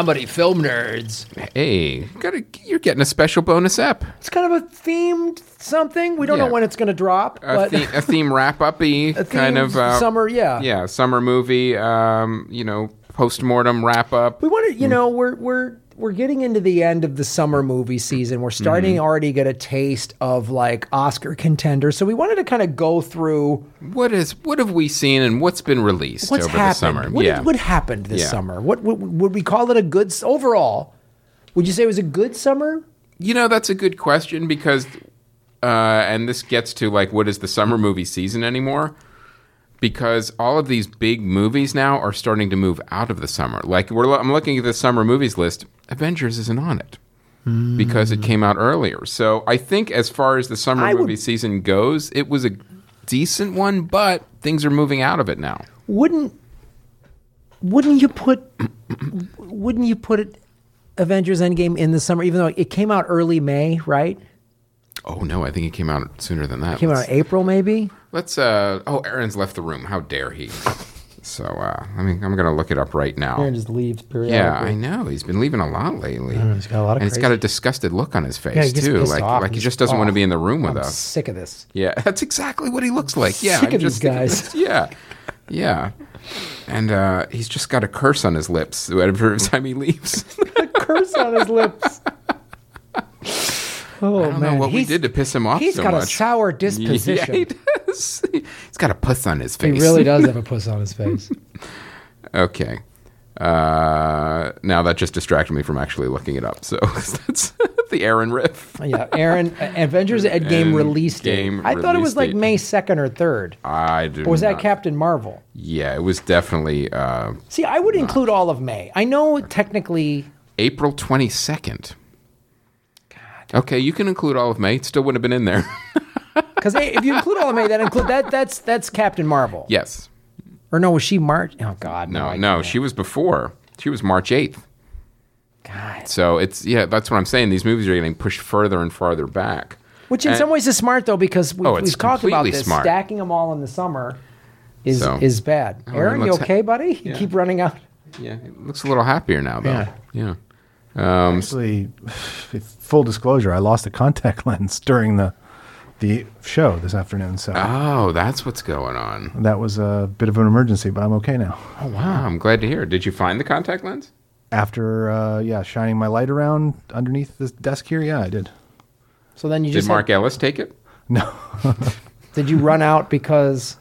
What's up, comedy film nerds? Hey, gotta, you're getting a special bonus app. It's kind of a themed something. We don't Yeah. know when it's going to drop, A, but the- a theme wrap up y a kind themed of uh, summer. Yeah, Yeah, summer movie. Um, you know, post mortem wrap up. We want to, you know, we're we're we're getting into the end of the summer movie season. We're starting Mm-hmm. already get a taste of like Oscar contenders. So we wanted to kind of go through What is? What have we seen and what's been released what's over happened. the summer? What, yeah, what happened this Yeah. summer? What, what would we call it a good overall? Would you say it was a good summer? you know that's a good question because, uh, and this gets to like, what is the summer movie season anymore? Because all of these big movies now are starting to move out of the summer. Like we're, I'm looking at the summer movies list. Avengers isn't on it. because it came out earlier. So I think as far as the summer I would- movie season goes, it was a decent one, but things are moving out of it now. Wouldn't wouldn't you put wouldn't you put it Avengers Endgame in the summer, even though it came out early May, right? Oh no, I think it came out sooner than that. Came out in April, maybe. let's uh oh Aaron's left the room. How dare he? So uh I mean I'm gonna look it up right now. Aaron just leaves periodically. Yeah, I know. He's been leaving a lot lately. he's got a lot of and he's crazy- got a disgusted look on his face Yeah, he gets too. pissed Like off. like he He's- just doesn't want to oh, be in the room with I'm us. sick of this. Yeah, that's exactly what he looks like. Yeah, Sick I'm of these guys. Yeah, yeah. And uh, he's just got a curse on his lips every time he leaves. A curse on his lips. Oh I don't man, know what we did to piss him off He's so got a much. sour yeah, disposition. he does. He's got a puss on his face. He really does have a puss on his face. Okay. Uh, now that just distracted me from actually looking it up. So that's the Aaron riff. yeah, Aaron. Avengers Endgame Endgame release date. I thought it was like. May second or third. I do. Or was that Captain Marvel? Yeah, it was definitely uh, See, I would include all of May. I know technically. April twenty second. Okay, you can include all of May. It still wouldn't have been in there. Because hey, if you include all of May, that include that that's that's Captain Marvel. yes. Or no, was she March? Oh God, No, I no, she was before. She was March eighth. God. So it's yeah, that's what I'm saying. These movies are getting pushed further and farther back. Which in And- some ways is smart though, because we, oh, we've talked about this. smart. Stacking them all in the summer is So- is bad. Aaron, you let's ha- okay, buddy? You Yeah. keep running out. Yeah, it looks a little happier now though. Yeah. Yeah. Um, Actually, full disclosure, I lost a contact lens during the the show this afternoon, so oh, that's what's going on. that was a bit of an emergency, but I'm okay now. Oh wow, I'm glad to hear. Did you find the contact lens? After uh, yeah, shining my light around underneath this desk here, yeah, I did. So then you Did just Mark had- Ellis take it? No, did you run out because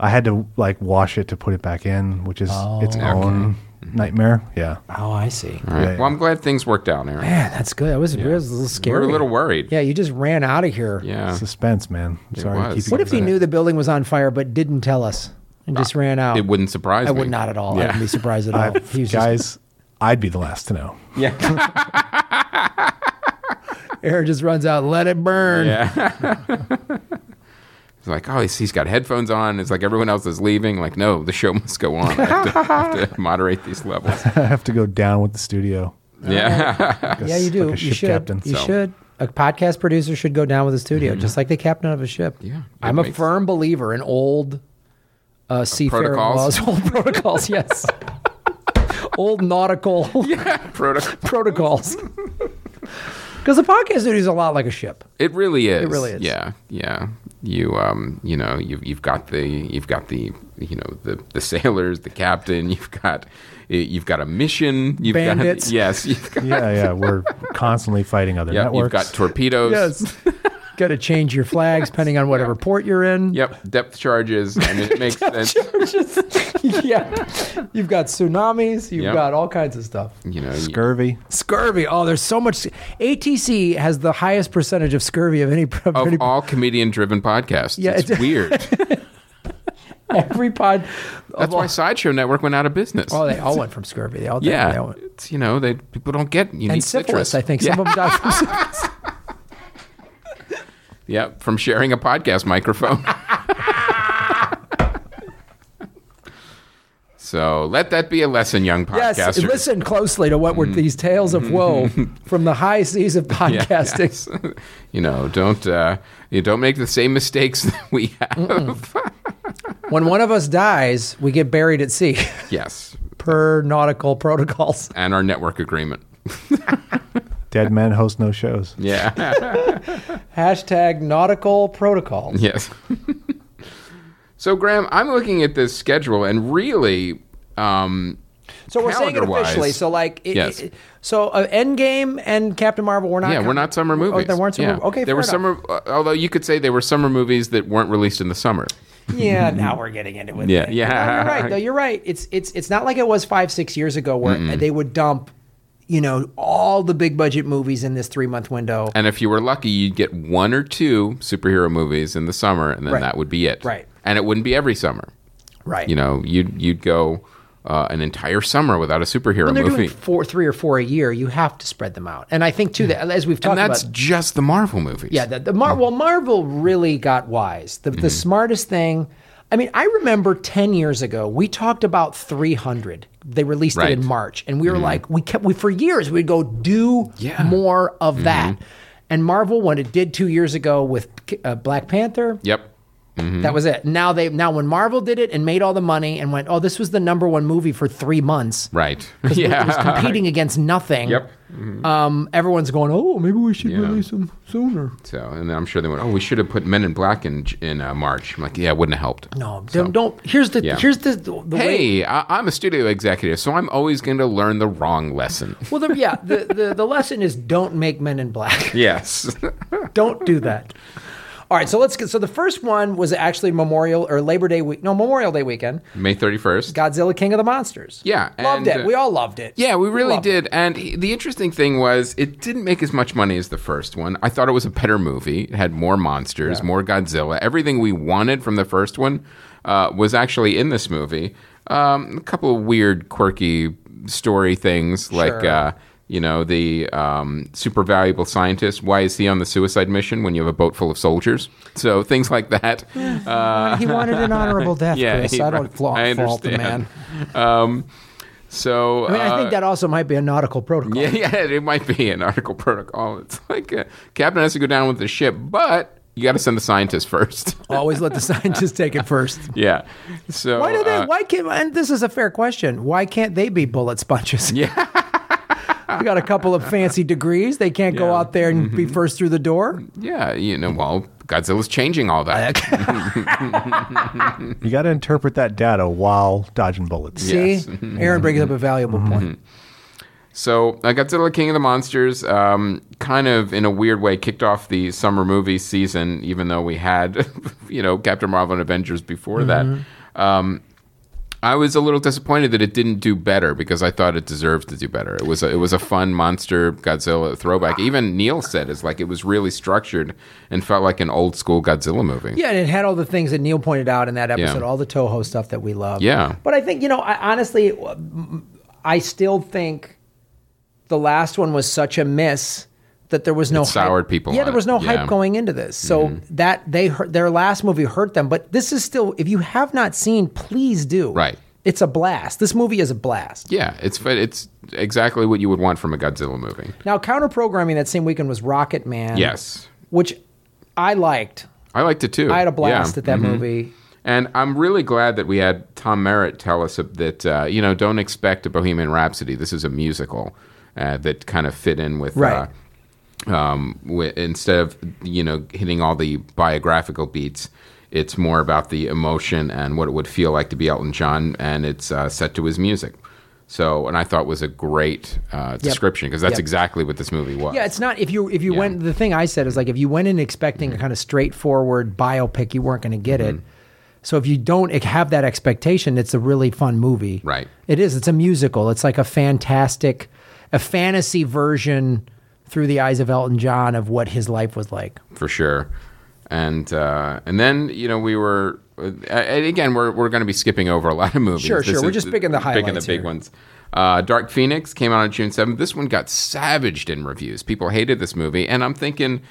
I had to like wash it to put it back in, which is its Okay. own Mm-hmm. nightmare. Yeah, oh I see. All right. Yeah, yeah. Well, I'm glad things worked out, Aaron. Man, that's good. I was, it was a little scared. We scary. were a little worried. Yeah, you just ran out of here. Yeah. suspense, man. It Sorry, was. to keep What if he knew the building was on fire but didn't tell us and just ran out? It wouldn't surprise I me. I would not at all. I Yeah. wouldn't be surprised at all. I- He was just- guys? I'd be the last to know. Yeah. Aaron just runs out. Let it burn. yeah. It's like, oh, he's, he's got headphones on. It's like everyone else is leaving. Like, no, the show must go on. I have to, have to moderate these levels. I have to go down with the studio. Yeah. Like a Yeah, you do. Like a you ship should. captain. You So- should. A podcast producer should go down with the studio, just like the captain of a ship. Yeah, I'm a firm believer in old uh, seafaring protocols? laws, old protocols. Yes, old nautical Proto- protocols. Because the podcast studio is a lot like a ship. It really is. It really is. Yeah, yeah. You um, you know, you've you've got the you've got the you know the the sailors, the captain. You've got you've got a mission. You've Bandits. got yes. Got, Yeah, yeah. We're constantly fighting other yep, networks. you've got torpedoes. Yes. Got to change your flags depending on whatever port you're in. Yep, depth charges. and it makes sense. yeah. You've got tsunamis. You've Yep. got all kinds of stuff. You know, you- Scurvy. Scurvy. Oh, there's so much. ATC has the highest percentage of scurvy of any. Of of any all comedian-driven podcasts. Yeah, it's it's- weird. every pod. That's why Sideshow Network went out of business. Oh, they all went from scurvy. They all. They yeah, all went. it's, you know, they people don't get you And need syphilis. citrus. I think Yeah. some of them died from syphilis. Yeah, from sharing a podcast microphone. so let that be a lesson, young Yes, listen closely to what were these tales of woe from the high seas of Mm-hmm. Yeah, podcasting. yes. you know, don't uh, you don't make the same mistakes that we have. When one of us dies, we get buried at sea. yes, per nautical protocols. and our network agreement. Dead men host no shows. Yeah. Hashtag nautical protocol. yes. so, Graham, I'm looking at this schedule, and really, um, So we're saying it Calendar-wise, officially. So like, it, yes. it- so uh, Endgame and Captain Marvel were not. yeah, we're not summer movies. Oh, they weren't summer. Yeah. Okay, there fair were enough. summer. uh, although you could say they were summer movies that weren't released in the summer. Yeah, now we're getting into it. Yeah, yeah. No, you're right. Though you're right. It's it's it's not like it was five six years ago where they would dump, you know, all the big budget movies in this three month window. And if you were lucky, you'd get one or two superhero movies in the summer, and then Right. that would be it. Right. And it wouldn't be every summer. Right. You know, you'd you'd go uh, an entire summer without a superhero when they're movie. doing four, three or four a year, you have to spread them out. And I think too that as we've talked and that's about, just the Marvel movies. yeah, the, the Mar- well, Marvel really got wise. The, Mm-hmm. the smartest thing. I mean, I remember ten years ago we talked about 300. They released Right. it in March, and we were like, we kept we for years we'd go do Yeah. Mm-hmm. more of that. And Marvel, when it did two years ago with uh, Black Panther, Yep. That was it. Now they now when Marvel did it and made all the money and went, oh, this was the number one movie for three months. Right. It Yeah. was competing against nothing. Yep. Um, everyone's going, oh, maybe we should Yeah. release them sooner. So, and then I'm sure they went, "Oh, we should have put Men in Black in in uh, March." I'm like, "Yeah, it wouldn't have helped." No, don't, don't. Here's the Yeah. here's the the way. Hey, I, I'm a studio executive, so I'm always going to learn the wrong lesson. Well, the, yeah, the, the the lesson is don't make Men in Black. yes. don't do that. All right, so let's get. So the first one was actually Memorial or Labor Day week. No, Memorial Day weekend. May 31st. Godzilla King of the Monsters. Yeah, loved and, it. uh, we all loved it. Yeah, we really it. did. And he, the interesting thing was, it didn't make as much money as the first one. I thought it was a better movie. It had more monsters, more Godzilla. Everything we wanted from the first one uh, was actually in this movie. Um, a couple of weird, quirky story things, like, uh, you know, the um, super valuable scientist. Why is he on the suicide mission when you have a boat full of soldiers? So things like that. Uh, he wanted an honorable death, yeah, Chris. he- I don't flaw, I fault the man. Um, so I mean, I uh, think that also might be a nautical protocol. Yeah, yeah, it might be an article protocol. It's like uh, captain has to go down with the ship, but you got to send the scientist first. Always let the scientists take it first. yeah. So Why do they? uh, why can't? And this is a fair question. Why can't they be bullet sponges? Yeah. We got a couple of fancy degrees. They can't go out there and Mm-hmm. be first through the door. Yeah, you know, well, Godzilla's changing all that. You got to interpret that data while dodging bullets. See, Yes. Aaron brings up a valuable Mm-hmm. point. So, uh, Godzilla King of the Monsters, um, kind of in a weird way, kicked off the summer movie season, even though we had, you know, Captain Marvel and Avengers before Mm-hmm. that. Um, I was a little disappointed that it didn't do better because I thought it deserved to do better. It was a, it was a fun monster Godzilla throwback. Even Neil said it's like it was really structured and felt like an old school Godzilla movie. Yeah, and it had all the things that Neil pointed out in that episode, Yeah. all the Toho stuff that we love. Yeah. But I think, you know, I, honestly, I still think the last one was such a miss that there was no It soured people Yeah, there was no Yeah. Mm-hmm. hype going into this. So that they hurt, their last movie hurt them. But this is still, if you have not seen, please do. Right. It's a blast. This movie is a blast. Yeah, it's it's exactly what you would want from a Godzilla movie. Now, counter programming that same weekend was Rocket Man. Yes. Which I liked. I liked it too. I had a blast Yeah. at that Mhm. movie. And I'm really glad that we had Tom Merritt tell us that, uh, you know, don't expect a Bohemian Rhapsody. This is a musical uh, that kind of fit in with, Right. uh, um, instead of, you know, hitting all the biographical beats, it's more about the emotion and what it would feel like to be Elton John, and it's uh, set to his music. So, and I thought was a great uh, description because that's Yep. exactly what this movie was. Yeah, it's not if you if you Yeah. went the thing I said is like if you went in expecting a kind of straightforward biopic, you weren't going to get Mm-hmm. it. So if you don't have that expectation, it's a really fun movie. Right. It is. It's a musical. It's like a fantastic, a fantasy version through the eyes of Elton John of what his life was like. for sure. And uh, and then you know we were uh, and again we're we're going to be skipping over a lot of movies. Sure, sure. This We're just picking the picking the big here. ones. Uh, Dark Phoenix came out on June seventh. This one got savaged in reviews. People hated this movie, and I'm thinking.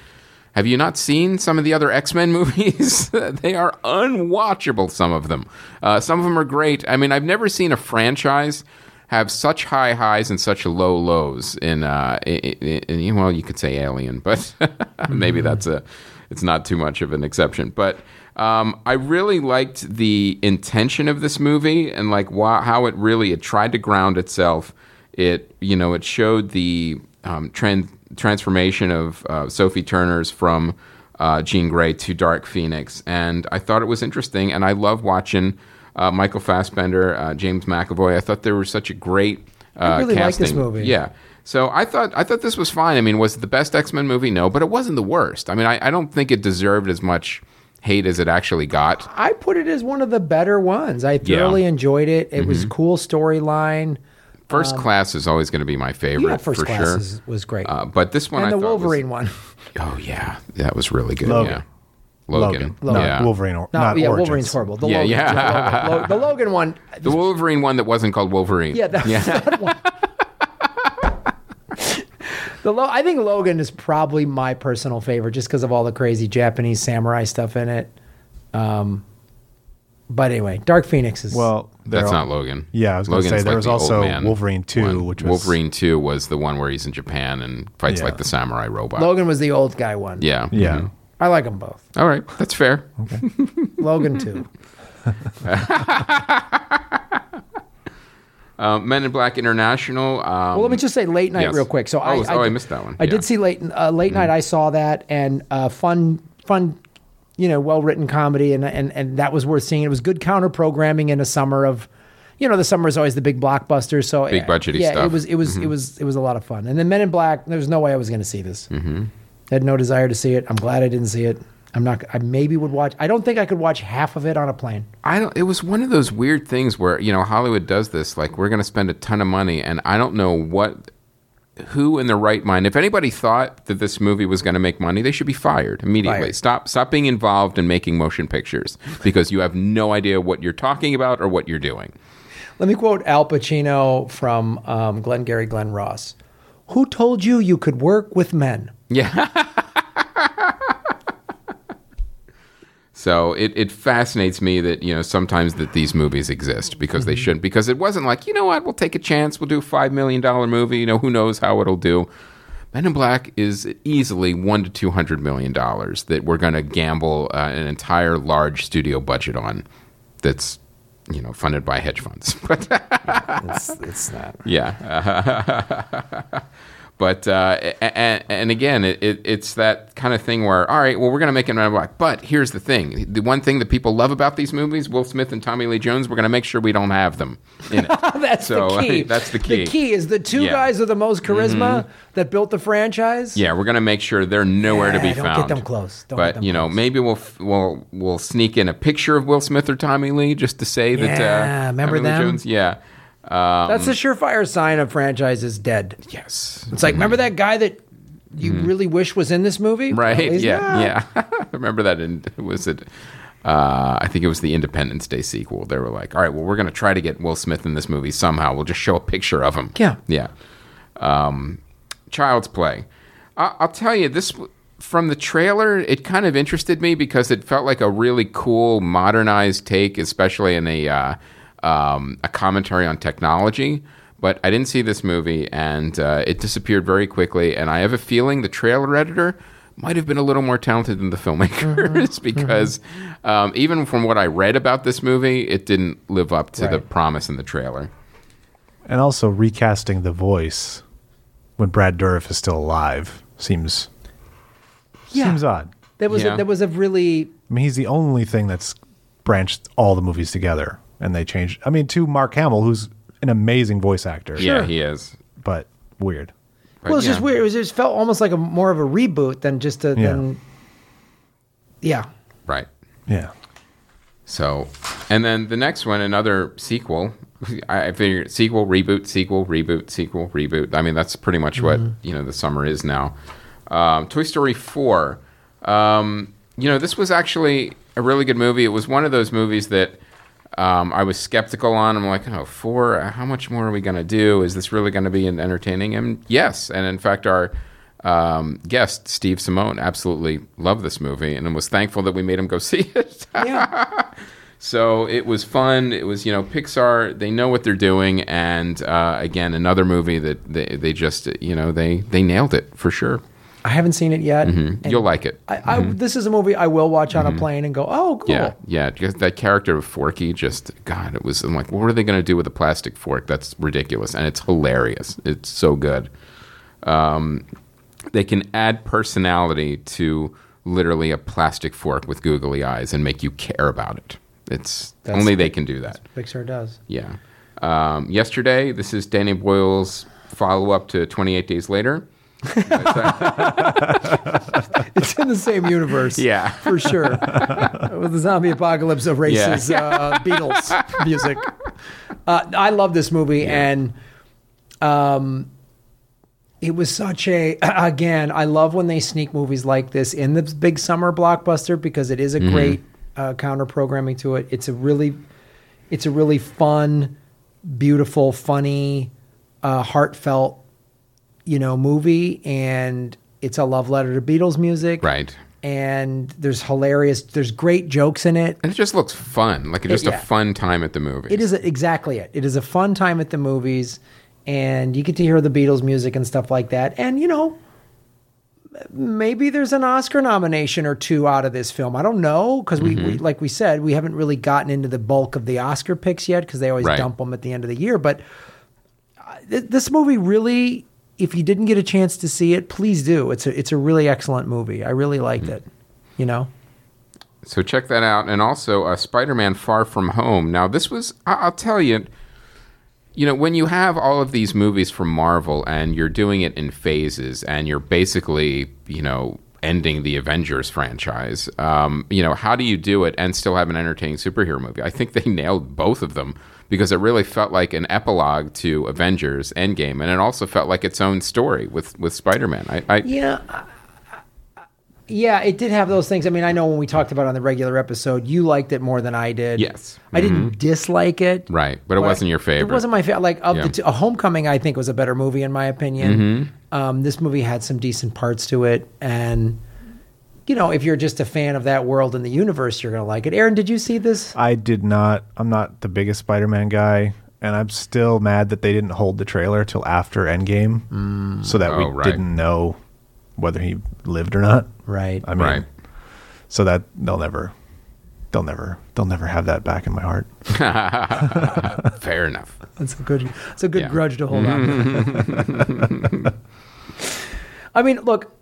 Have you not seen some of the other X Men movies? they are unwatchable. Some of them. Uh, some of them are great. I mean, I've never seen a franchise have such high highs and such low lows. In, uh, in, in well, you could say Alien, but maybe that's a. It's not too much of an exception, but Um, I really liked the intention of this movie and like how it really it tried to ground itself. It you know it showed the um, trans- transformation of uh, Sophie Turner's from uh, Jean Grey to Dark Phoenix, and I thought it was interesting. And I love watching uh, Michael Fassbender, uh, James McAvoy. I thought there was such a great. Uh, really like this movie. Yeah. So I thought I thought this was fine. I mean, was it the best X Men movie? No, but it wasn't the worst. I mean, I, I don't think it deserved as much hate as it actually got. I put it as one of the better ones. I Yeah. Mm-hmm. thoroughly enjoyed it. It was cool storyline. First class is always going to be my favorite Um, Yeah, first for class sure. is, was great. Uh, but this one and I the thought was- Wolverine one. oh yeah, that was really good. Logan. Yeah, Logan. Not Yeah. Wolverine or No, not yeah, Origins. Wolverine's horrible. The Yeah, Logan, yeah. the, Logan, the Logan one. The Wolverine one that wasn't called Wolverine. Yeah, that, that one. the Lo- I think Logan is probably my personal favorite, just because of all the crazy Japanese samurai stuff in it. Um, but anyway, Dark Phoenix is Well, That's all- not Logan. Yeah, I was gonna say, there like was the also Wolverine 2, one. which was- Wolverine Two was the one where he's in Japan and fights Yeah. like the samurai robot. Logan was the old guy one. Yeah, Yeah. mhm. I like them both. All right, that's fair. Logan too. Uh, Men in Black International. Um, Well, let me just say late night yes. real quick. So Oh, I, oh, I did- missed that one. I Yeah. Mm-hmm. did see late uh, late night. I saw that and uh, fun fun, you know, well written comedy and and and that was worth seeing. It was good counter programming in a summer of. You know, the summer is always the big blockbuster, so Big budgety yeah, stuff. it was it was it was it was a lot of fun. And then Men in Black, there was no way I was going to see this. Mm-hmm. Had no desire to see it. I'm glad I didn't see it. I'm not. I maybe would watch. I don't think I could watch half of it on a plane. I don't. It was one of those weird things where you know Hollywood does this. Like we're going to spend a ton of money, and I don't know what, who in their right mind. If anybody thought that this movie was going to make money, they should be fired immediately. Fired. Stop. Stop being involved in making motion pictures because you have no idea what you're talking about or what you're doing. Let me quote Al Pacino from um, Glengarry Glen Ross. Who told you you could work with men? Yeah. so it, it fascinates me that you know sometimes that these movies exist because they shouldn't because it wasn't like you know what we'll take a chance we'll do a five million dollar movie you know who knows how it'll do. Men in Black is easily one to two hundred million dollars that we're going to gamble uh, an entire large studio budget on. That's you know funded by hedge funds, but. It's, it's not. Yeah. but uh, and, and again, it, it, it's that kind of thing where, all right, well, we're going to make it Men in Black. But here's the thing: the one thing that people love about these movies, Will Smith and Tommy Lee Jones, we're going to make sure we don't have them in it. That's So, the key. that's the key. The key is the two Yeah. Mm-hmm. guys with the most charisma that built the franchise. yeah, we're going to make sure they're nowhere to be Yeah, don't get found. them close. Don't get but them you know, close. maybe we'll f- we'll we'll sneak in a picture of Will Smith or Tommy Lee just to say that. Yeah, uh, remember Tommy them? Jones, yeah. Um, That's a surefire sign a franchise is dead. yes. It's like, remember that guy that you really wish was in this movie? Right. Well, he's yeah. not. Yeah. I remember that. In was it? Uh, I think it was the Independence Day sequel. They were like, "All right, well, we're going to try to get Will Smith in this movie somehow. We'll just show a picture of him." Yeah. Yeah. Um, Child's Play. I- I'll tell you this from the trailer. It kind of interested me because it felt like a really cool, modernized take, especially in a uh, um, a commentary on technology. But I didn't see this movie, and uh, it disappeared very quickly. And I have a feeling the trailer editor might have been a little more talented than the filmmakers because um, even from what I read about this movie, it didn't live up to the promise in the trailer. And also recasting the voice when Brad Dourif is still alive seems Yeah. seems odd. There was Yeah. a, there was a really I mean, he's the only thing that's branched all the movies together, and they changed. I mean, to Mark Hamill, who's an amazing voice actor. Yeah, he is. but weird. But well, it's just weird. It was just felt almost like a more of a reboot than just a Yeah. than yeah. Right. Yeah, So, and then the next one, another sequel. I I figured sequel, reboot, sequel, reboot, sequel, reboot. I mean, that's pretty much what you know the summer is now. Um, Toy Story four. Um, you know, this was actually a really good movie. It was one of those movies that um, I was skeptical on. I'm like, oh, four. How much more are we going to do? Is this really going to be entertaining? And yes, and in fact, our um, guest Steve Simone absolutely loved this movie and was thankful that we made him go see it. Yeah. So it was fun. It was, you know, Pixar. They know what they're doing, and uh, again, another movie that they, they just, you know, they they nailed it for sure. I haven't seen it yet. and You'll like it. I, I, This is a movie I will watch on a plane and go, oh, cool. Yeah, yeah. Because that character of Forky, just God, it was. I'm like, what are they going to do with a plastic fork? That's ridiculous, and it's hilarious. It's so good. Um, they can add personality to literally a plastic fork with googly eyes and make you care about it. It's That's- only they can do that. Pixar does. Yeah. Um, yesterday, this is Danny Boyle's follow up to 28 Days Later. It's in the same universe. Yeah. For sure. With the zombie apocalypse of races, uh, Beatles music. Uh, I love this movie, and um, it was such a, again, I love when they sneak movies like this in the big summer blockbuster because it is a great uh, counter programming to it. It's a really, it's a really fun, beautiful, funny, uh, heartfelt, you know, movie, and it's a love letter to Beatles music, Right. And there's hilarious, there's great jokes in it. And it just looks fun. Like just yeah. a fun time at the movies. It is exactly it. It is a fun time at the movies, and you get to hear the Beatles music and stuff like that. And you know, maybe there's an Oscar nomination or two out of this film. I don't know because we, Mm-hmm. we, like we said, we haven't really gotten into the bulk of the Oscar picks yet because they always Right. dump them at the end of the year. But uh, th- this movie really, if you didn't get a chance to see it, please do. It's a it's a really excellent movie. I really liked Mm. it. You know. So check that out. And also, uh, Spider Man Far From Home. Now, this was, I- I'll tell you, you know, when you have all of these movies from Marvel and you're doing it in phases and you're basically, you know, ending the Avengers franchise, um, you know, how do you do it and still have an entertaining superhero movie? I think they nailed both of them because it really felt like an epilogue to Avengers Endgame. And it also felt like its own story with, with Spider Man. I, I, Yeah. Yeah, it did have those things. I mean, I know when we talked about it on the regular episode, you liked it more than I did. Yes. I didn't dislike it. Right. But it wasn't your favorite. It wasn't my favorite. Like of Yeah. two, a Homecoming, I think was a better movie in my opinion. Mm-hmm. Um, this movie had some decent parts to it, and you know, if you're just a fan of that world and the universe, you're gonna like it. Aaron, did you see this? I did not. I'm not the biggest Spider-Man guy, and I'm still mad that they didn't hold the trailer till after Endgame, mm. so that we Oh, right. didn't know whether he lived or not. Right. I mean, Right. so that they'll never, they'll never, they'll never have that back in my heart. Fair enough. That's a good. It's a good Yeah. grudge to hold on. I mean, look.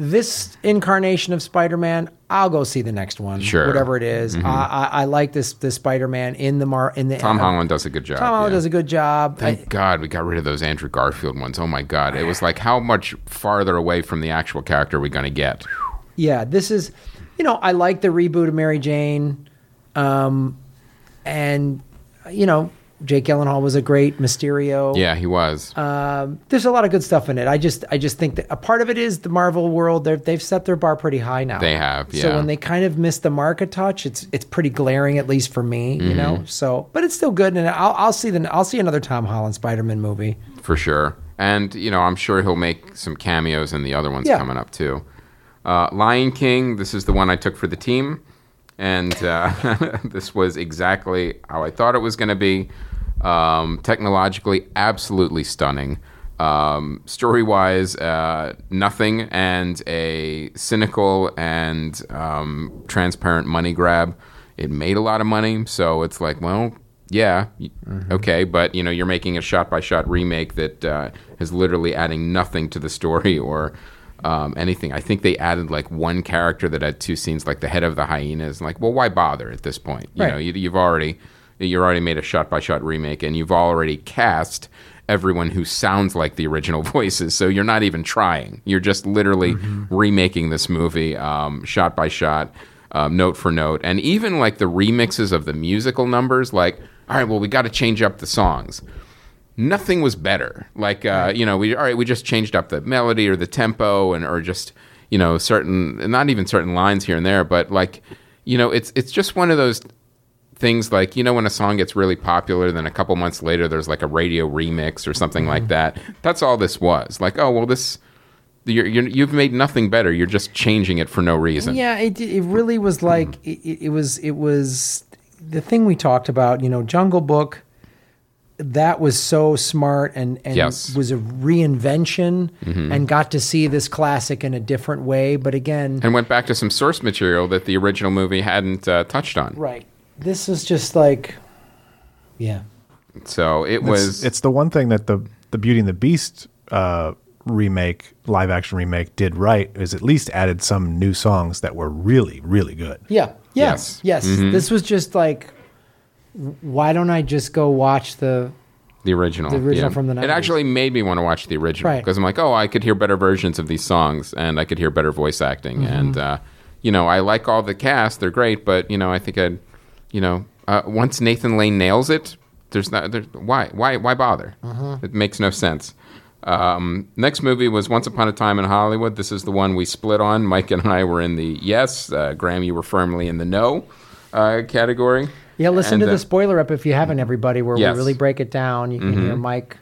This incarnation of Spider-Man, I'll go see the next one, Sure. Mm-hmm. whatever it is. I, I, I like this this Spider-Man in the mar in the Tom uh, Holland does a good job. Tom Holland yeah. does a good job. I- Thank God we got rid of those Andrew Garfield ones. Oh my God. It was like, how much farther away from the actual character are we going to get? yeah, this is, you know, I like the reboot of Mary Jane, um, and you know, Jake Gyllenhaal was a great Mysterio. Yeah, he was. Um, there's a lot of good stuff in it. I just, I just think that a part of it is the Marvel world. They're, they've set their bar pretty high now. They have, So when they kind of miss the mark a touch, it's it's pretty glaring, at least for me. You Mm-hmm. know. So, but it's still good, and I'll, I'll see the I'll see another Tom Holland Spider-Man movie. for sure. And, you know, I'm sure he'll make some cameos in the other ones Yeah. coming up too. Uh, Lion King, this is the one I took for the team. And uh, this was exactly how I thought it was going to be. Um, technologically, absolutely stunning. Um, story wise, uh, nothing, and a cynical and um, transparent money grab. It made a lot of money, so it's like, well, yeah, y- okay, but you know, you're making a shot-by-shot remake that uh, is literally adding nothing to the story or um, anything. I think they added like one character that had two scenes, like the head of the hyenas. Like, well, why bother at this point? You Right. know, you, you've already you already made a shot-by-shot remake, and you've already cast everyone who sounds like the original voices. So you're not even trying. You're just literally remaking this movie um, shot by shot um, note for note, and even like the remixes of the musical numbers. Like, all right, well, we got to change up the songs. Nothing was better. Like, uh, you know, we all right, we just changed up the melody or the tempo, and or just you know certain, not even certain lines here and there, but like, you know, it's it's just one of those things like you know when a song gets really popular then a couple months later there's like a radio remix or something like mm-hmm. that that's all this was like oh well this you're, you're, you've made nothing better you're just changing it for no reason Yeah, it it really was hmm. like it, it it was it was the thing we talked about. You know, Jungle Book that was so smart and, and Yes. was a reinvention mm-hmm. and got to see this classic in a different way. But again, and went back to some source material that the original movie hadn't uh, touched on. right. This was just like, yeah. So it was. it's the one thing that the the Beauty and the Beast uh, remake, live action remake, did right is at least added some new songs that were really really good. Yeah. Yes. Yes. Yes. This was just like, why don't I just go watch the The original. The original yeah. from the It actually made me want to watch the original Right. because I'm like, oh, I could hear better versions of these songs and I could hear better voice acting. Mm-hmm. And, uh, you know, I like all the cast. They're great. But, you know, I think I'd, you know, uh, once Nathan Lane nails it, there's not, there's, why, why, why bother? Mm-hmm. It makes no sense. Um, next movie was Once Upon a Time in Hollywood. This is the one we split on. Mike and I were in the yes. Uh, Graham, you were firmly in the no uh, category. Yeah, listen And, to uh, the spoiler up if you haven't, everybody, where Yes. we really break it down. You can hear Mike.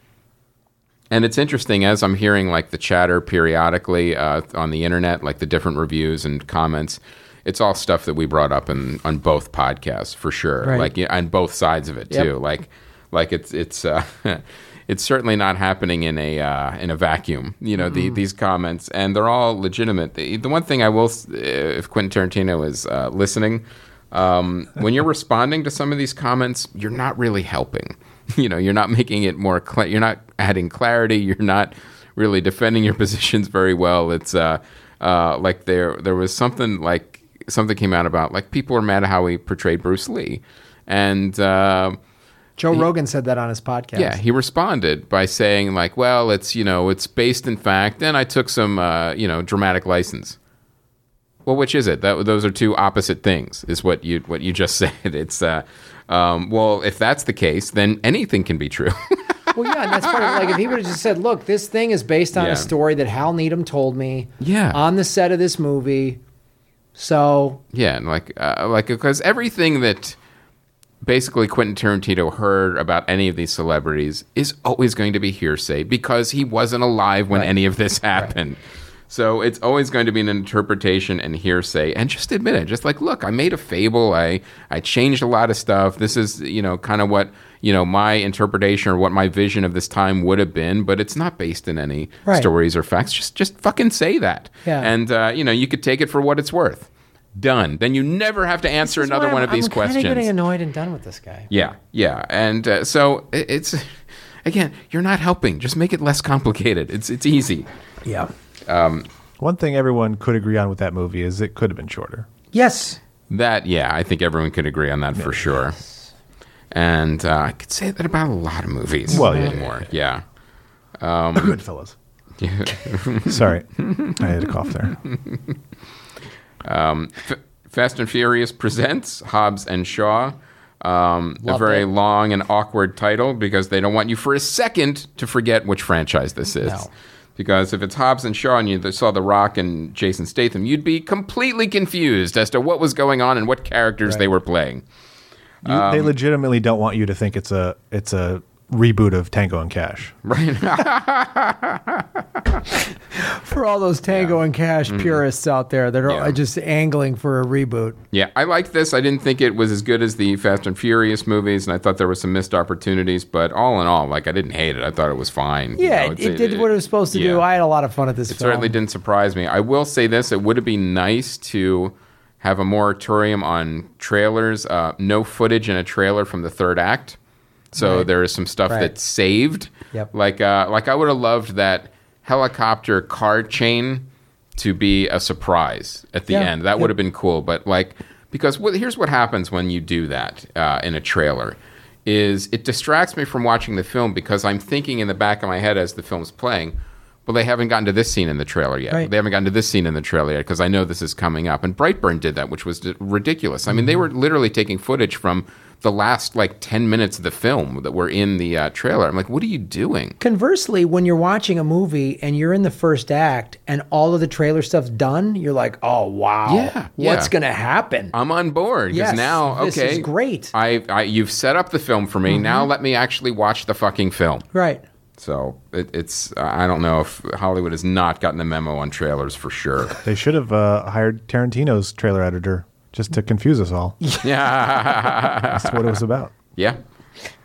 And it's interesting as I'm hearing like the chatter periodically uh, on the internet, like the different reviews and comments. It's all stuff that we brought up in, on both podcasts for sure, Right. like yeah, on both sides of it Yep. too. Like, like it's it's uh, it's certainly not happening in a uh, in a vacuum. You know, the, these comments, and they're all legitimate. The, the one thing I will, if Quentin Tarantino is uh, listening, um, when you're responding to some of these comments, you're not really helping. You know, you're not making it more. Cl- you're not adding clarity. You're not really defending your positions very well. It's uh, uh, like there there was something like something came out about like people are mad at how he portrayed Bruce Lee, and. Uh, Joe Rogan said that on his podcast. yeah, he responded by saying like, "Well, it's you know, it's based in fact." and I took some uh, you know dramatic license. Well, which is it? That those are two opposite things. Is what you what you just said. It's uh, um, well, if that's the case, then anything can be true. Well, yeah, and that's part of. Like, if he would have just said, look, this thing is based on Yeah. a story that Hal Needham told me Yeah. on the set of this movie. So, yeah, and like uh, like because everything that basically Quentin Tarantino heard about any of these celebrities is always going to be hearsay because he wasn't alive when any of this happened. So it's always going to be an interpretation and hearsay. And just admit it. Just like, look, I made a fable. I I changed a lot of stuff. This is you know kind of what you know my interpretation or what my vision of this time would have been. But it's not based in any Right. stories or facts. Just just fucking say that. Yeah. And uh, you know you could take it for what it's worth. Done. Then you never have to answer another one I'm- of these I'm kinda questions. getting annoyed and done with this guy. Yeah, yeah, and uh, so it, it's again, you're not helping. Just make it less complicated. It's it's easy. Yeah. Um, One thing everyone could agree on with that movie is it could have been shorter. Yes. That yeah, I think everyone could agree on that for sure. And uh, I could say that about a lot of movies. Well, yeah, yeah, anymore. Yeah. Goodfellas. Sorry, I had a cough there. F- Fast and Furious presents Hobbs and Shaw. Um, a very it. long and awkward title because they don't want you for a second to forget which franchise this is. No. Because if it's Hobbs and Shaw and you saw The Rock and Jason Statham, you'd be completely confused as to what was going on and what characters they were playing. You, they legitimately don't want you to think it's a it's a reboot of Tango and Cash. Right? For all those Tango and Cash purists out there that are Mm-hmm. Yeah. just angling for a reboot. yeah, I liked this. I didn't think it was as good as the Fast and Furious movies, and I thought there were some missed opportunities. But all in all, like I didn't hate it. I thought it was fine. You Yeah, know, it, it did what it was supposed to do. I had a lot of fun at this It film. certainly didn't surprise me. I will say this: it would have been nice to have a moratorium on trailers. Uh, no footage in a trailer from the third act. So Right. there is some stuff Right. that's saved. Yep. Like, uh, like I would have loved that helicopter car chain to be a surprise at the Yeah. end. That Yep. would have been cool. But like, because here's what happens when you do that uh, in a trailer is it distracts me from watching the film because I'm thinking in the back of my head as the film's playing, well, they haven't gotten to this scene in the trailer yet. Right. They haven't gotten to this scene in the trailer yet because I know this is coming up. And Brightburn did that, which was ridiculous. I mean, Mm-hmm. they were literally taking footage from the last like 10 minutes of the film that were in the uh, trailer. I'm like, what are you doing? Conversely, when you're watching a movie and you're in the first act and all of the trailer stuff's done, you're like, "Oh wow, Yeah, what's yeah. gonna happen?" I'm on board because Yes, now, this okay, is great. Mm-hmm. I, I, you've set up the film for me. Now let me actually watch the fucking film. right. So it, it's I don't know if Hollywood has not gotten the memo on trailers for sure. They should have uh, hired Tarantino's trailer editor just to confuse us all. yeah, That's what it was about. yeah.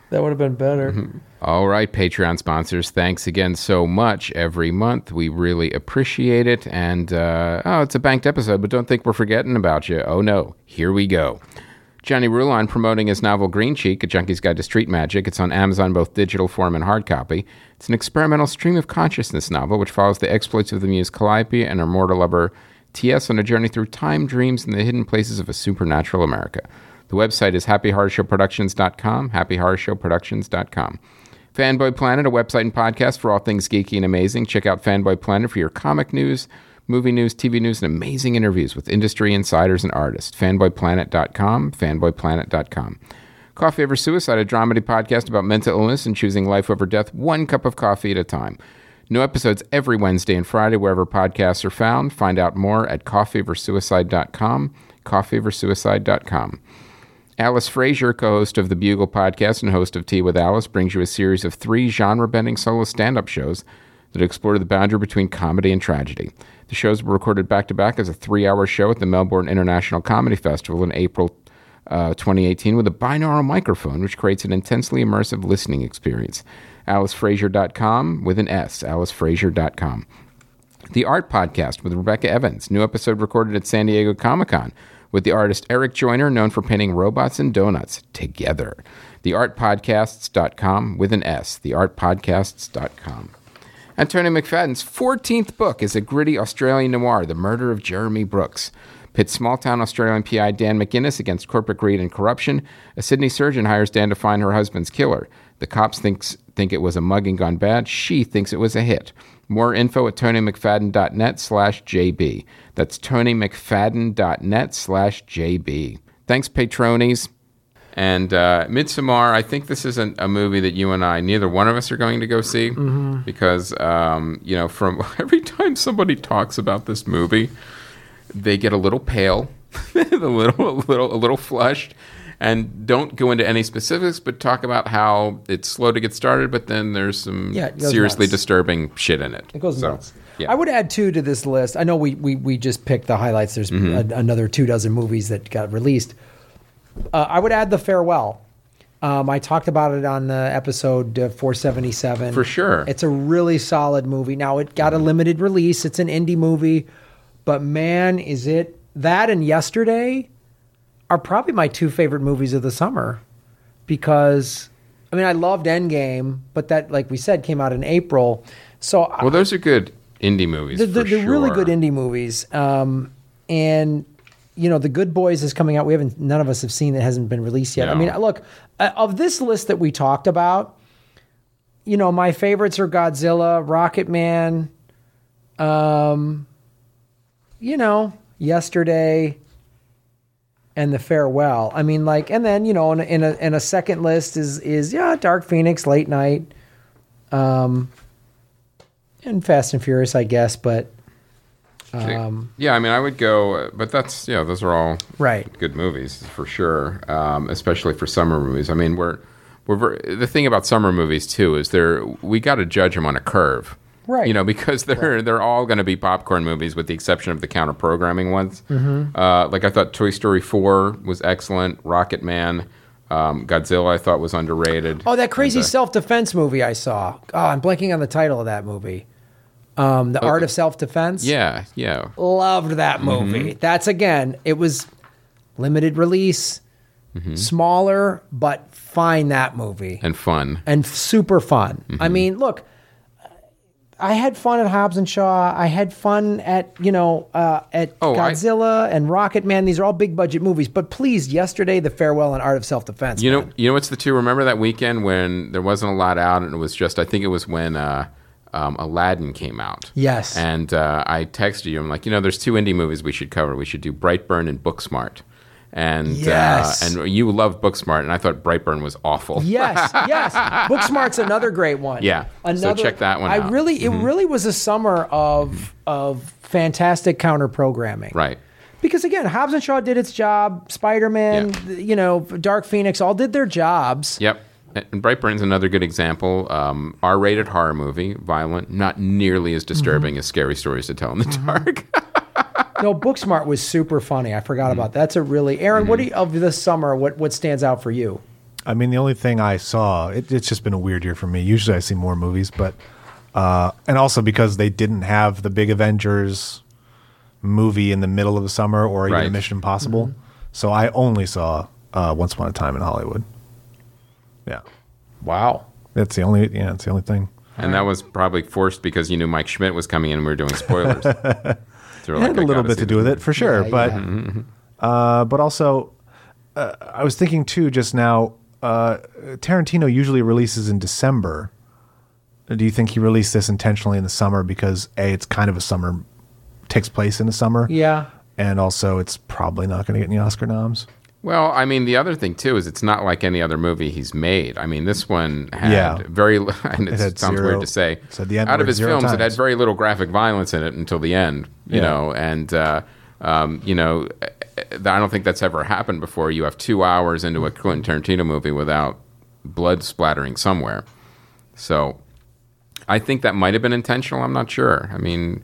That would have been better. All right, Patreon sponsors, thanks again so much every month. We really appreciate it. And, uh, oh, it's a banked episode, but don't think we're forgetting about you. Oh, no. Here we go. Johnny Rulon promoting his novel Green Cheek, A Junkie's Guide to Street Magic. It's on Amazon, both digital form and hard copy. It's an experimental stream of consciousness novel which follows the exploits of the muse Calliope and her mortal lover T.S. on a journey through time, dreams, and the hidden places of a supernatural America. The website is happyhorrorshowproductions.com, happyhorrorshowproductions.com. Fanboy Planet, a website and podcast for all things geeky and amazing. Check out Fanboy Planet for your comic news, movie news, TV news, and amazing interviews with industry insiders and artists. Fanboyplanet.com, fanboyplanet.com. Coffee Over Suicide, a dramedy podcast about mental illness and choosing life over death, one cup of coffee at a time. New episodes every Wednesday and Friday, wherever podcasts are found. Find out more at coffeeoversuicide.com, coffeeoversuicide.com. Alice Fraser, co host of the Bugle podcast and host of Tea with Alice, brings you a series of three genre bending solo stand up shows that explore the boundary between comedy and tragedy. The shows were recorded back to back as a three hour show at the Melbourne International Comedy Festival in April uh, 2018 with a binaural microphone, which creates an intensely immersive listening experience. AliceFraser.com with an S, AliceFraser.com. The Art Podcast with Rebecca Evans. New episode recorded at San Diego Comic Con with the artist Eric Joyner, known for painting robots and donuts together. TheArtPodcasts.com with an S. TheArtPodcasts.com. Tony McFadden's 14th book is a gritty Australian noir, The Murder of Jeremy Brooks. Pits small town Australian PI Dan McGuinness against corporate greed and corruption. A Sydney surgeon hires Dan to find her husband's killer. The cops thinks, think it was a mugging gone bad. She thinks it was a hit. More info at tonymcfadden.net slash JB. That's tonymcfadden.net slash JB. Thanks, patronies. And uh, Midsommar, I think this is an, a movie that you and I, neither one of us are going to go see because, um, you know, from every time somebody talks about this movie, they get a little pale, a little, a little, a little flushed, and don't go into any specifics, but talk about how it's slow to get started, but then there's some Yeah, seriously nuts. disturbing shit in it. It goes So, nuts. Yeah. I would add two to this list. I know we we, we just picked the highlights. There's Mm-hmm. a, another two dozen movies that got released. Uh, I would add The Farewell. Um, I talked about it on the episode uh, 477. For sure. It's a really solid movie. Now, it got a limited release. It's an indie movie. But man, is it that and Yesterday are probably my two favorite movies of the summer because, I mean, I loved Endgame, but that, like we said, came out in April. So Well, those are good indie movies. they're, they're, they're really good indie movies. Um, and you know, The Good Boys is coming out. We haven't, none of us have seen it. Hasn't been released yet. I mean, look, uh, of this list that we talked about, you know, my favorites are Godzilla, Rocket Man, um, you know, Yesterday, and The Farewell. I mean, like, and then you know, in a, in a, in a second list is is yeah, Dark Phoenix, Late Night, um, and Fast and Furious, I guess, but. Um, yeah, I mean, I would go, but that's yeah, those are all Right. good movies for sure, um, especially for summer movies. I mean, we're we're ver- the thing about summer movies too is they're we got to judge them on a curve, Right. You know, because they're they're all going to be popcorn movies with the exception of the counter programming ones. Mm-hmm. Uh, like I thought, Toy Story four was excellent. Rocket Man, um, Godzilla, I thought was underrated. Oh, that crazy uh, self defense movie I saw. Oh, I'm blanking on the title of that movie. Um, the Art of Self Defense. yeah, yeah, Loved that movie. That's again, it was limited release, smaller, but fine that movie. and fun. and super fun. I Mm-hmm. mean, look, I had fun at Hobbs and Shaw. I had fun at you know uh, at Oh, I- Godzilla and Rocket Man. These are all big budget movies. But please, yesterday, The Farewell and Art of Self Defense. You know, you know what's the two? Remember that weekend when there wasn't a lot out, and it was just I think it was when uh, um, Aladdin came out. Yes. And uh, I texted you. I'm like, you know, there's two indie movies we should cover. We should do Brightburn and Booksmart. And Yes. uh, and you love Booksmart, and I thought Brightburn was awful. Yes, yes. Booksmart's another great one. Yeah, so check that one I out. Mm-hmm. really, it really was a summer of of fantastic counter programming. Right. Because again, Hobbs and Shaw did its job. Spider Man, you know, Dark Phoenix, all did their jobs. Yep. And Brightburn's another good example. Um, R-rated horror movie, violent, not nearly as disturbing as Scary Stories to Tell in the Dark. No, Booksmart was super funny. I forgot Mm-hmm. about that. That's a really Aaron. What do you, of this summer? What what stands out for you? I mean, the only thing I saw, it, it's just been a weird year for me. Usually I see more movies, but, uh, and also because they didn't have the big Avengers movie in the middle of the summer or even Right. Mission Impossible. So I only saw uh, Once Upon a Time in Hollywood. Yeah. Wow. That's the only, yeah, it's the only thing. And that was probably forced because you knew Mike Schmidt was coming in and we were doing spoilers. So we're It like, had a I little gotta bit see to do with movie. it for sure, Yeah, but yeah. uh, but also uh, I was thinking too just now. Uh, Tarantino usually releases in December. Do you think he released this intentionally in the summer because a it's kind of a summer takes place in the summer, Yeah. and also it's probably not going to get any Oscar noms. Well, I mean, the other thing too is it's not like any other movie he's made. I mean, this one had Yeah. very, and it, had sounds zero- weird to say, said the out of his films, it had very little graphic violence in it until the end, you Yeah. know, and, uh, um, you know, I don't think that's ever happened before. You have two hours into a Quentin Tarantino movie without blood splattering somewhere. So I think that might have been intentional. I'm not sure. I mean,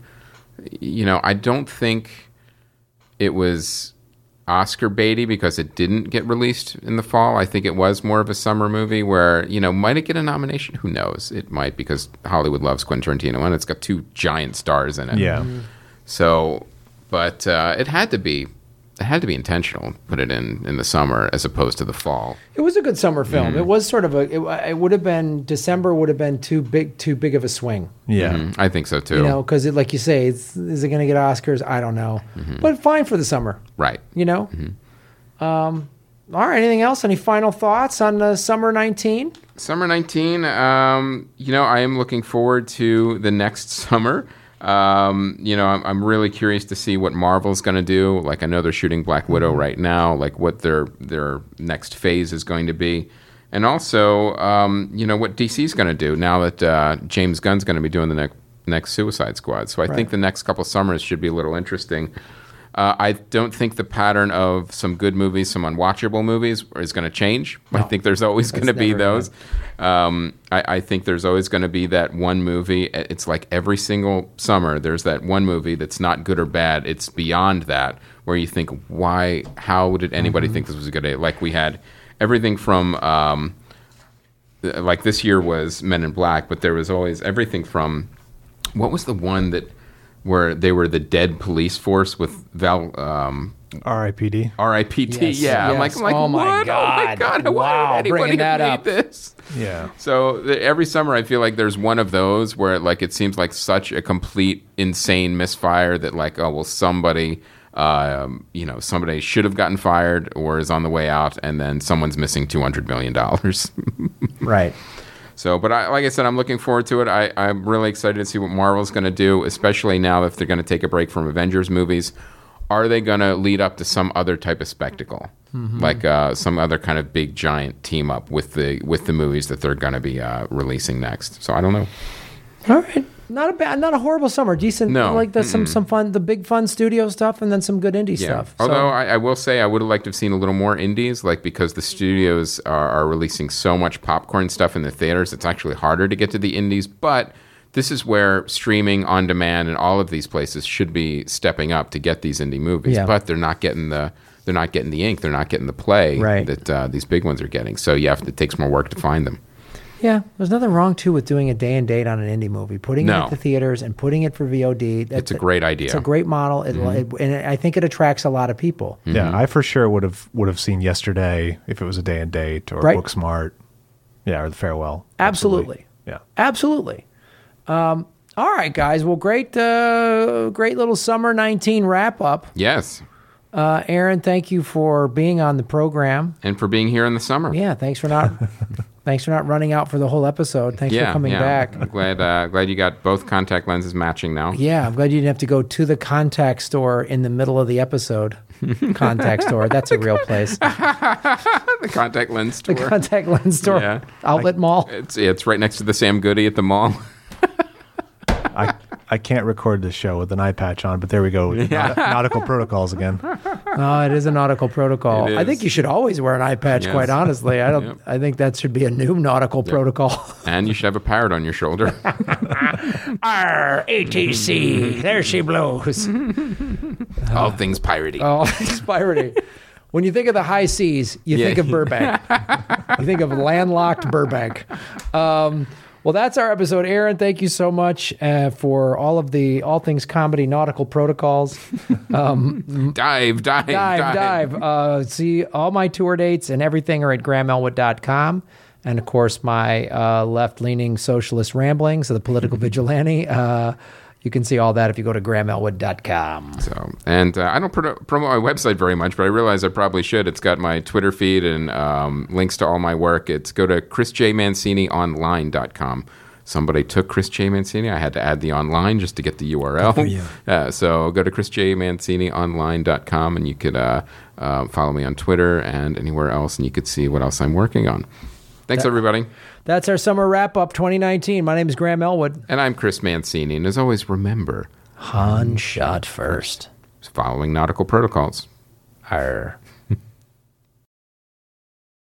you know, I don't think it was Oscar baity because it didn't get released in the fall. I think it was more of a summer movie where, you know, might it get a nomination? Who knows? It might because Hollywood loves Quentin Tarantino and it's got two giant stars in it. Yeah, So, but uh, it had to be. It had to be intentional. Put it in in the summer as opposed to the fall. It was a good summer film. Mm-hmm. It was sort of a. It, it would have been December would have been too big, too big of a swing. yeah. Mm, I think so too. You know, because like you say, it's, is it going to get Oscars? I don't know, Mm-hmm. but fine for the summer. right. You know. Um, all right. Anything else? Any final thoughts on uh, summer nineteen? Summer 19, um, you know, I am looking forward to the next summer. Um, you know, I'm, I'm really curious to see what Marvel's going to do. Like, I know they're shooting Black Widow right now, like what their their next phase is going to be. And also, um, you know, what DC's going to do now that uh, James Gunn's going to be doing the next next Suicide Squad. So I think the next couple summers should be a little interesting. Uh, I don't think the pattern of some good movies, some unwatchable movies, is going to change. I think there's always going to be those. Um, I, I think there's always going to be that one movie. It's like every single summer, there's that one movie that's not good or bad. It's beyond that, where you think, why? How did anybody think this was a good day? Like we had everything from. Um, like this year was Men in Black, but there was always everything from what was the one that where they were the dead police force with Val um, R.I.P.D. R.I.P.T. Yes, yeah, I'm like. I'm like, Oh my what? Oh my God. god! Why Wow, would anybody bringing that up. this? Yeah, So the, every summer, I feel like there's one of those where like it seems like such a complete insane misfire that like oh well somebody um, you know somebody should have gotten fired or is on the way out and then someone's missing two hundred million dollars. Right. So, but I, like I said, I'm looking forward to it. I, I'm really excited to see what Marvel's going to do, especially now if they're going to take a break from Avengers movies. Are they going to lead up to some other type of spectacle, like uh, some other kind of big giant team up with the with the movies that they're going to be uh, releasing next? So I don't know. All right. Not a bad, not a horrible summer. Decent. No. Like the, some some fun, the big fun studio stuff, and then some good indie Yeah. stuff. Although so, I, I will say I would have liked to have seen a little more indies, like because the studios are, are releasing so much popcorn stuff in the theaters, it's actually harder to get to the indies. But this is where streaming on demand and all of these places should be stepping up to get these indie movies. Yeah. But they're not getting the they're not getting the ink, they're not getting the play Right. that uh, these big ones are getting. So you have to, it takes more work to find them. Yeah, there's nothing wrong too with doing a day and date on an indie movie, putting it at the theaters and putting it for VOD. That's It's a great idea. It's a great model, it, Mm-hmm. it, and I think it attracts a lot of people. yeah. I for sure would have would have seen yesterday if it was a day and date or Right. Booksmart. Yeah, or the farewell. Absolutely. Yeah. Absolutely. Um, all right, guys. Well, great, uh, great little summer 19 wrap up. Yes. Uh, Aaron, thank you for being on the program. And for being here in the summer. Yeah, thanks for not, thanks for not running out for the whole episode. Thanks Yeah, for coming yeah. back. I'm glad uh, glad you got both contact lenses matching now. Yeah, I'm glad you didn't have to go to the contact store in the middle of the episode. contact store, that's a real place. the contact lens store. The contact lens store, Yeah. outlet mall. It's it's right next to the Sam Goody at the mall. I I can't record this show with an eye patch on, but there we go. with the naut- nautical protocols again. Oh, it is a nautical protocol. It I think is. you should always wear an eye patch. Yes. Quite honestly, I don't. Yep. I think that should be a new nautical protocol. and you should have a parrot on your shoulder. R ATC. There she blows. All things piratey. Oh, it's pirating. When you think of the high seas, you Yeah. think of Burbank. you think of landlocked Burbank. Um, well, that's our episode, Aaron. Thank you so much uh, for all of the all things comedy nautical protocols. Dive, dive, dive, dive. Uh, see all my tour dates and everything are at grahamelwood.com. And of course, my uh, left leaning socialist ramblings of the political vigilante. You can see all that if you go to grahamelwood.com. So, and uh, I don't pro- promote my website very much, but I realize I probably should. It's got my Twitter feed and um, links to all my work. It's go to chrisjmancinionline.com. Somebody took Chris J. Mancini. I had to add the online just to get the URL. Uh, so go to chrisjmancinionline.com and you could uh, uh, follow me on Twitter and anywhere else, and you could see what else I'm working on. Thanks, everybody. That's our summer wrap up 2019. My name is Graham Elwood. And I'm Chris Mancini. And as always, remember Han shot first. following nautical protocols. Arr.